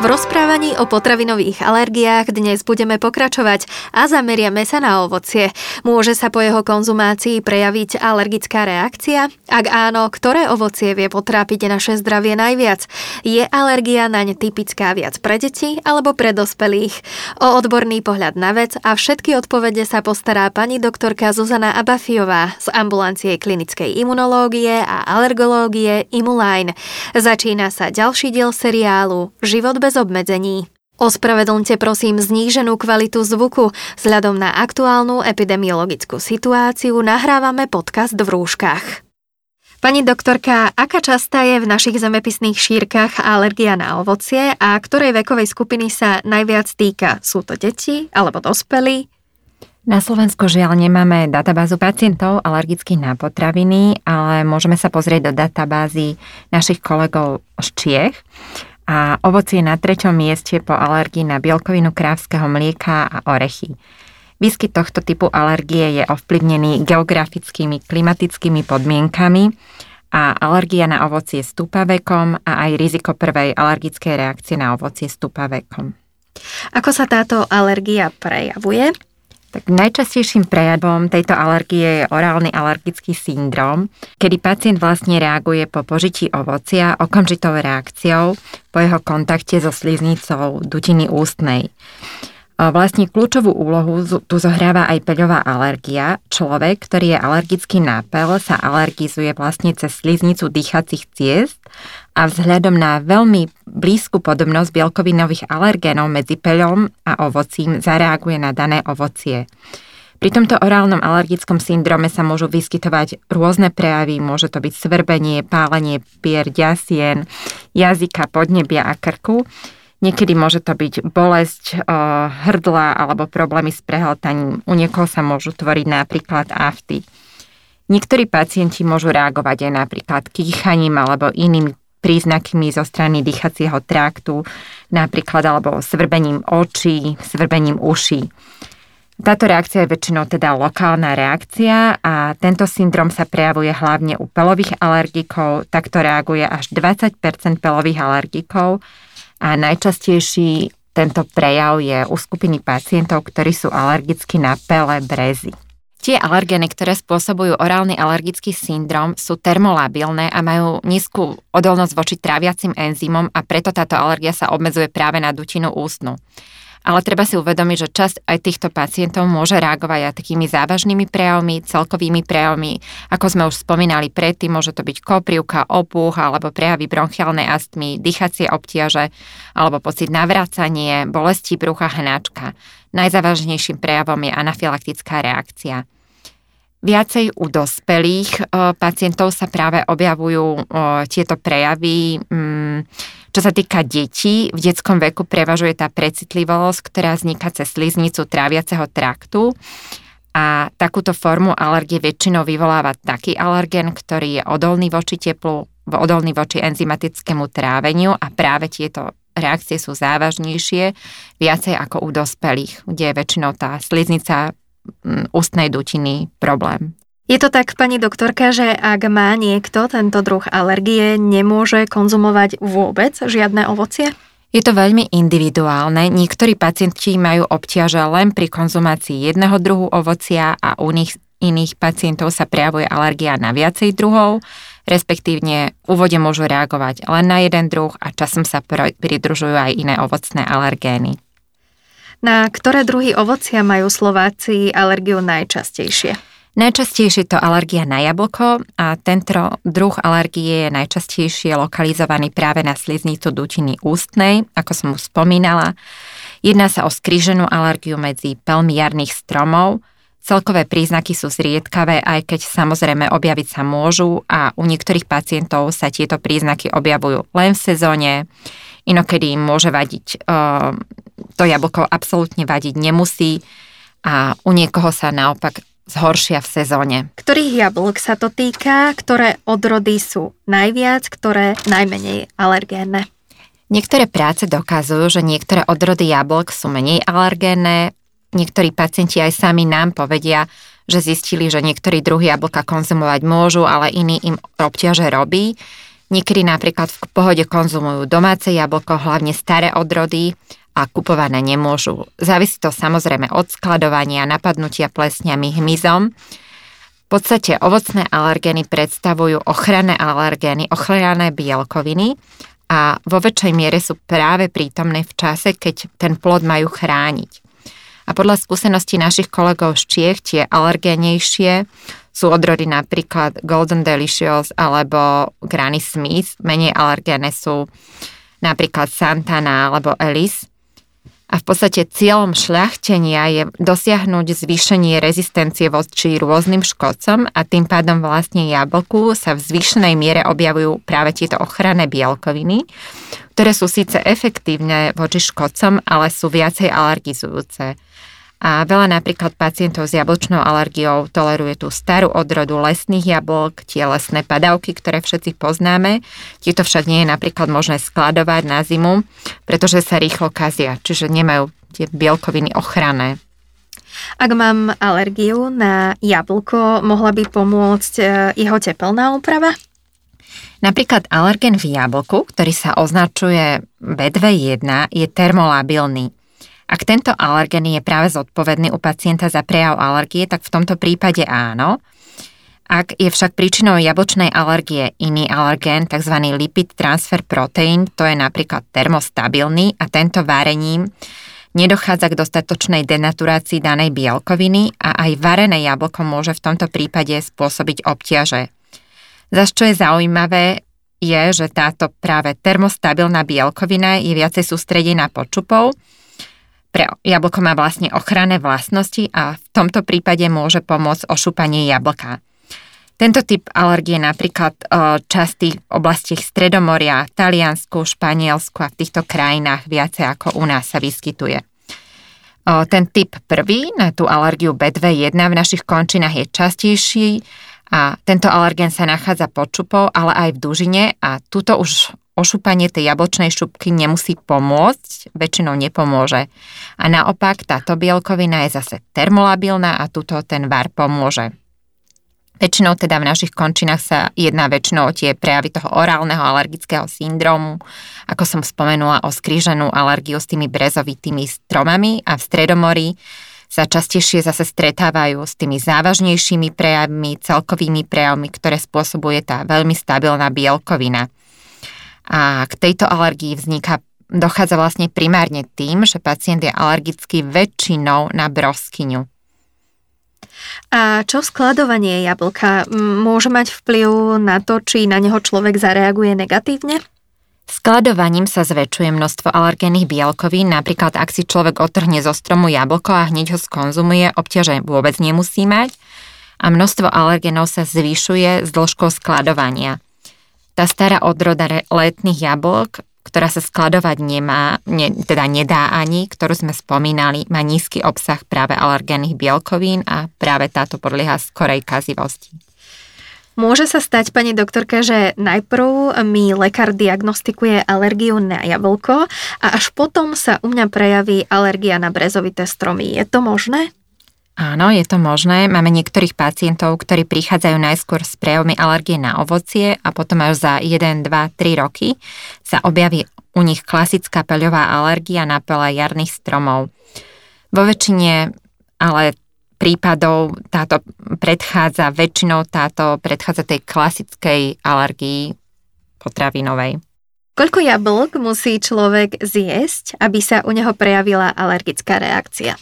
V rozprávaní o potravinových alergiách dnes budeme pokračovať a zameriame sa na ovocie. Môže sa po jeho konzumácii prejaviť alergická reakcia? Ak áno, ktoré ovocie vie potrápiť naše zdravie najviac? Je alergia naň typická viac pre deti alebo pre dospelých? O odborný pohľad na vec a všetky odpovede sa postará pani doktorka Zuzana Abafiová z ambulancie klinickej imunológie a alergológie Imuline. Začína sa ďalší diel seriálu Život bez bez obmedzení. Ospravedlňte prosím zníženú kvalitu zvuku. Vzhľadom na aktuálnu epidemiologickú situáciu nahrávame podcast v rúškach. Pani doktorka, aká častá je v našich zemepisných šírkach alergia na ovocie a ktorej vekovej skupiny sa najviac týka? Sú to deti alebo dospelí? Na Slovensku žiaľ nemáme databázu pacientov alergických na potraviny, ale môžeme sa pozrieť do databázy našich kolegov z Čiech a ovocie na treťom mieste po alergii na bielkovinu krávskeho mlieka a orechy. Výskyt tohto typu alergie je ovplyvnený geografickými klimatickými podmienkami a alergia na ovocie stúpa vekom a aj riziko prvej alergickej reakcie na ovocie stúpa vekom. Ako sa táto alergia prejavuje? Tak najčastejším prejavom tejto alergie je orálny alergický syndrom, kedy pacient vlastne reaguje po požití ovocia okamžitou reakciou po jeho kontakte so sliznicou dutiny ústnej. Vlastne kľúčovú úlohu tu zohráva aj peľová alergia. Človek, ktorý je alergický na pel, sa alergizuje vlastne cez sliznicu dýchacích ciest a vzhľadom na veľmi blízku podobnosť bielkovinových alergénov medzi peľom a ovocím zareaguje na dané ovocie. Pri tomto orálnom alergickom syndrome sa môžu vyskytovať rôzne prejavy, môže to byť svrbenie, pálenie pier, ďasien, jazyka, podnebia a krku. Niekedy môže to byť bolesť hrdla alebo problémy s prehltaním. U niekoho sa môžu tvoriť napríklad afty. Niektorí pacienti môžu reagovať aj napríklad kýchaním alebo inými príznakmi zo strany dýchacieho traktu, napríklad alebo svrbením očí, svrbením uší. Táto reakcia je väčšinou teda lokálna reakcia a tento syndrom sa prejavuje hlavne u pelových alergikov, takto reaguje až 20% pelových alergikov a najčastejší tento prejav je u skupiny pacientov, ktorí sú alergickí na pele brezy. Tie alergény, ktoré spôsobujú orálny alergický syndrom, sú termolabilné a majú nízku odolnosť voči tráviacim enzymom a preto táto alergia sa obmedzuje práve na dutinu ústnu ale treba si uvedomiť, že časť aj týchto pacientov môže reagovať aj takými závažnými prejavmi, celkovými prejavmi, ako sme už spomínali predtým, môže to byť koprivka, opuch alebo prejavy bronchiálnej astmy, dýchacie obtiaže alebo pocit navracanie, bolesti brucha, hnačka. Najzávažnejším prejavom je anafylaktická reakcia. Viacej u dospelých e, pacientov sa práve objavujú e, tieto prejavy. Čo sa týka detí, v detskom veku prevažuje tá precitlivosť, ktorá vzniká cez sliznicu tráviaceho traktu. A takúto formu alergie väčšinou vyvoláva taký alergen, ktorý je odolný voči teplu, odolný voči enzymatickému tráveniu a práve tieto reakcie sú závažnejšie, viacej ako u dospelých, kde je väčšinou tá sliznica ústnej dutiny problém. Je to tak, pani doktorka, že ak má niekto tento druh alergie, nemôže konzumovať vôbec žiadne ovocie? Je to veľmi individuálne. Niektorí pacienti majú obťaže len pri konzumácii jedného druhu ovocia a u nich iných pacientov sa prejavuje alergia na viacej druhov, respektívne v úvode môžu reagovať len na jeden druh a časom sa pridružujú aj iné ovocné alergény. Na ktoré druhy ovocia majú Slováci alergiu najčastejšie? Najčastejšie to alergia na jablko a tento druh alergie je najčastejšie lokalizovaný práve na sliznicu dutiny ústnej, ako som už spomínala. Jedná sa o skríženú alergiu medzi pelmi jarných stromov. Celkové príznaky sú zriedkavé, aj keď samozrejme objaviť sa môžu a u niektorých pacientov sa tieto príznaky objavujú len v sezóne. Inokedy im môže vadiť to jablko absolútne vadiť nemusí a u niekoho sa naopak zhoršia v sezóne. Ktorých jablk sa to týka? Ktoré odrody sú najviac, ktoré najmenej alergénne? Niektoré práce dokazujú, že niektoré odrody jablk sú menej alergénne, niektorí pacienti aj sami nám povedia, že zistili, že niektorí druhy jablka konzumovať môžu, ale iný im obťaže robí. Niekedy napríklad v pohode konzumujú domáce jablko, hlavne staré odrody a kupované nemôžu. Závisí to samozrejme od skladovania, napadnutia plesňami, hmyzom. V podstate ovocné alergény predstavujú ochranné alergény, ochranné bielkoviny a vo väčšej miere sú práve prítomné v čase, keď ten plod majú chrániť. A podľa skúseností našich kolegov z Čiech tie alergénejšie sú odrody napríklad Golden Delicious alebo Granny Smith. Menej alergéne sú napríklad Santana alebo Alice. A v podstate cieľom šľachtenia je dosiahnuť zvýšenie rezistencie voči rôznym škodcom a tým pádom vlastne jablku sa v zvýšenej miere objavujú práve tieto ochranné bielkoviny, ktoré sú síce efektívne voči škodcom, ale sú viacej alergizujúce. A veľa napríklad pacientov s jablčnou alergiou toleruje tú starú odrodu lesných jablok, tie lesné padavky, ktoré všetci poznáme. Tieto však nie je napríklad možné skladovať na zimu, pretože sa rýchlo kazia, čiže nemajú tie bielkoviny ochranné. Ak mám alergiu na jablko, mohla by pomôcť e, jeho teplná úprava? Napríklad alergen v jablku, ktorý sa označuje B21, je termolabilný. Ak tento alergen je práve zodpovedný u pacienta za prejav alergie, tak v tomto prípade áno. Ak je však príčinou jablčnej alergie iný alergén, tzv. lipid transfer protein, to je napríklad termostabilný a tento varením nedochádza k dostatočnej denaturácii danej bielkoviny a aj varené jablko môže v tomto prípade spôsobiť obťaže. Zas čo je zaujímavé, je, že táto práve termostabilná bielkovina je viacej sústredená počupov, pre jablko má vlastne ochranné vlastnosti a v tomto prípade môže pomôcť ošúpanie jablka. Tento typ alergie je napríklad e, častý v oblastiach Stredomoria, Taliansku, Španielsku a v týchto krajinách viacej ako u nás sa vyskytuje. E, ten typ prvý na tú alergiu B21 v našich končinách je častejší a tento alergén sa nachádza pod čupou, ale aj v dužine a tuto už ošúpanie tej jablčnej šupky nemusí pomôcť, väčšinou nepomôže. A naopak táto bielkovina je zase termolabilná a tuto ten var pomôže. Väčšinou teda v našich končinách sa jedná väčšinou o tie prejavy toho orálneho alergického syndromu, ako som spomenula o skríženú alergiu s tými brezovitými stromami a v Stredomorí sa častejšie zase stretávajú s tými závažnejšími prejavmi, celkovými prejavmi, ktoré spôsobuje tá veľmi stabilná bielkovina. A k tejto alergii vzniká dochádza vlastne primárne tým, že pacient je alergický väčšinou na broskyňu. A čo skladovanie jablka? Môže mať vplyv na to, či na neho človek zareaguje negatívne? Skladovaním sa zväčšuje množstvo alergénnych bielkovín, napríklad ak si človek otrhne zo stromu jablko a hneď ho skonzumuje, obťaže vôbec nemusí mať a množstvo alergénov sa zvyšuje s dĺžkou skladovania. Tá stará odroda letných jablok, ktorá sa skladovať nemá, ne, teda nedá ani, ktorú sme spomínali, má nízky obsah práve alergénnych bielkovín a práve táto podlieha skorej kazivosti. Môže sa stať, pani doktorka, že najprv mi lekár diagnostikuje alergiu na jablko a až potom sa u mňa prejaví alergia na brezovité stromy. Je to možné? Áno, je to možné. Máme niektorých pacientov, ktorí prichádzajú najskôr s prejavmi alergie na ovocie a potom až za 1, 2, 3 roky sa objaví u nich klasická peľová alergia na pele jarných stromov. Vo väčšine ale prípadov táto predchádza, väčšinou táto predchádza tej klasickej alergii potravinovej. Koľko jablk musí človek zjesť, aby sa u neho prejavila alergická reakcia?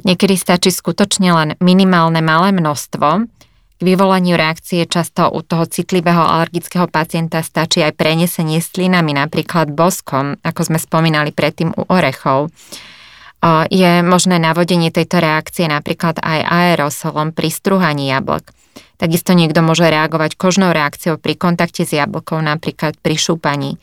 Niekedy stačí skutočne len minimálne malé množstvo. K vyvolaniu reakcie často u toho citlivého alergického pacienta stačí aj prenesenie slinami, napríklad boskom, ako sme spomínali predtým u orechov. Je možné navodenie tejto reakcie napríklad aj aerosolom pri struhaní jablk. Takisto niekto môže reagovať kožnou reakciou pri kontakte s jablkou, napríklad pri šúpaní.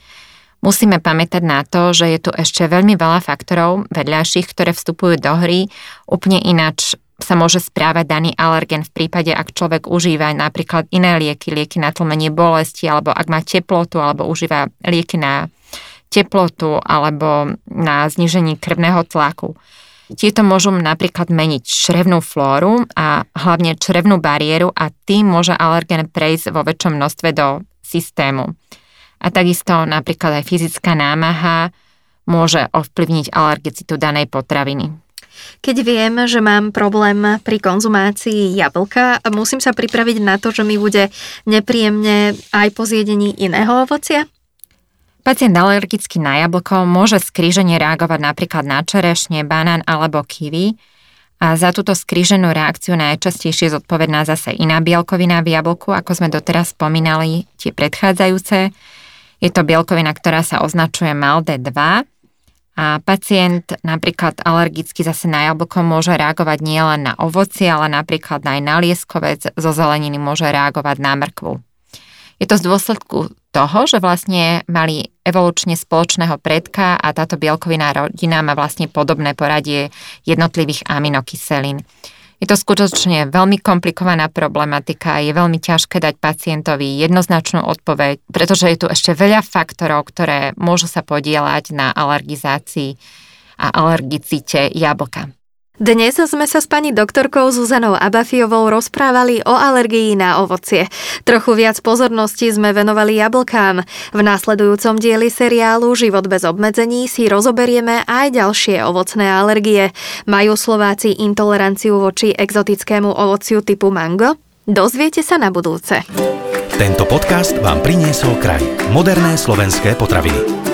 Musíme pamätať na to, že je tu ešte veľmi veľa faktorov vedľajších, ktoré vstupujú do hry. Úplne ináč sa môže správať daný alergen v prípade, ak človek užíva napríklad iné lieky, lieky na tlmenie bolesti, alebo ak má teplotu, alebo užíva lieky na teplotu, alebo na znižení krvného tlaku. Tieto môžu napríklad meniť črevnú flóru a hlavne črevnú bariéru a tým môže alergén prejsť vo väčšom množstve do systému. A takisto napríklad aj fyzická námaha môže ovplyvniť alergicitu danej potraviny. Keď viem, že mám problém pri konzumácii jablka, musím sa pripraviť na to, že mi bude nepríjemne aj po zjedení iného ovocia? Pacient alergický na jablko môže skríženie reagovať napríklad na čerešne, banán alebo kiwi a za túto skríženú reakciu najčastejšie zodpovedná zase iná bielkovina v jablku, ako sme doteraz spomínali, tie predchádzajúce. Je to bielkovina, ktorá sa označuje MALD2 a pacient napríklad alergicky zase na jablko môže reagovať nielen na ovoci, ale napríklad aj na lieskovec, zo zeleniny môže reagovať na mrkvu. Je to z dôsledku toho, že vlastne mali evolučne spoločného predka a táto bielkoviná rodina má vlastne podobné poradie jednotlivých aminokyselín. Je to skutočne veľmi komplikovaná problematika, je veľmi ťažké dať pacientovi jednoznačnú odpoveď, pretože je tu ešte veľa faktorov, ktoré môžu sa podielať na alergizácii a alergicite jablka. Dnes sme sa s pani doktorkou Zuzanou Abafiovou rozprávali o alergii na ovocie. Trochu viac pozornosti sme venovali jablkám. V následujúcom dieli seriálu Život bez obmedzení si rozoberieme aj ďalšie ovocné alergie. Majú Slováci intoleranciu voči exotickému ovociu typu mango? Dozviete sa na budúce. Tento podcast vám priniesol kraj. Moderné slovenské potraviny.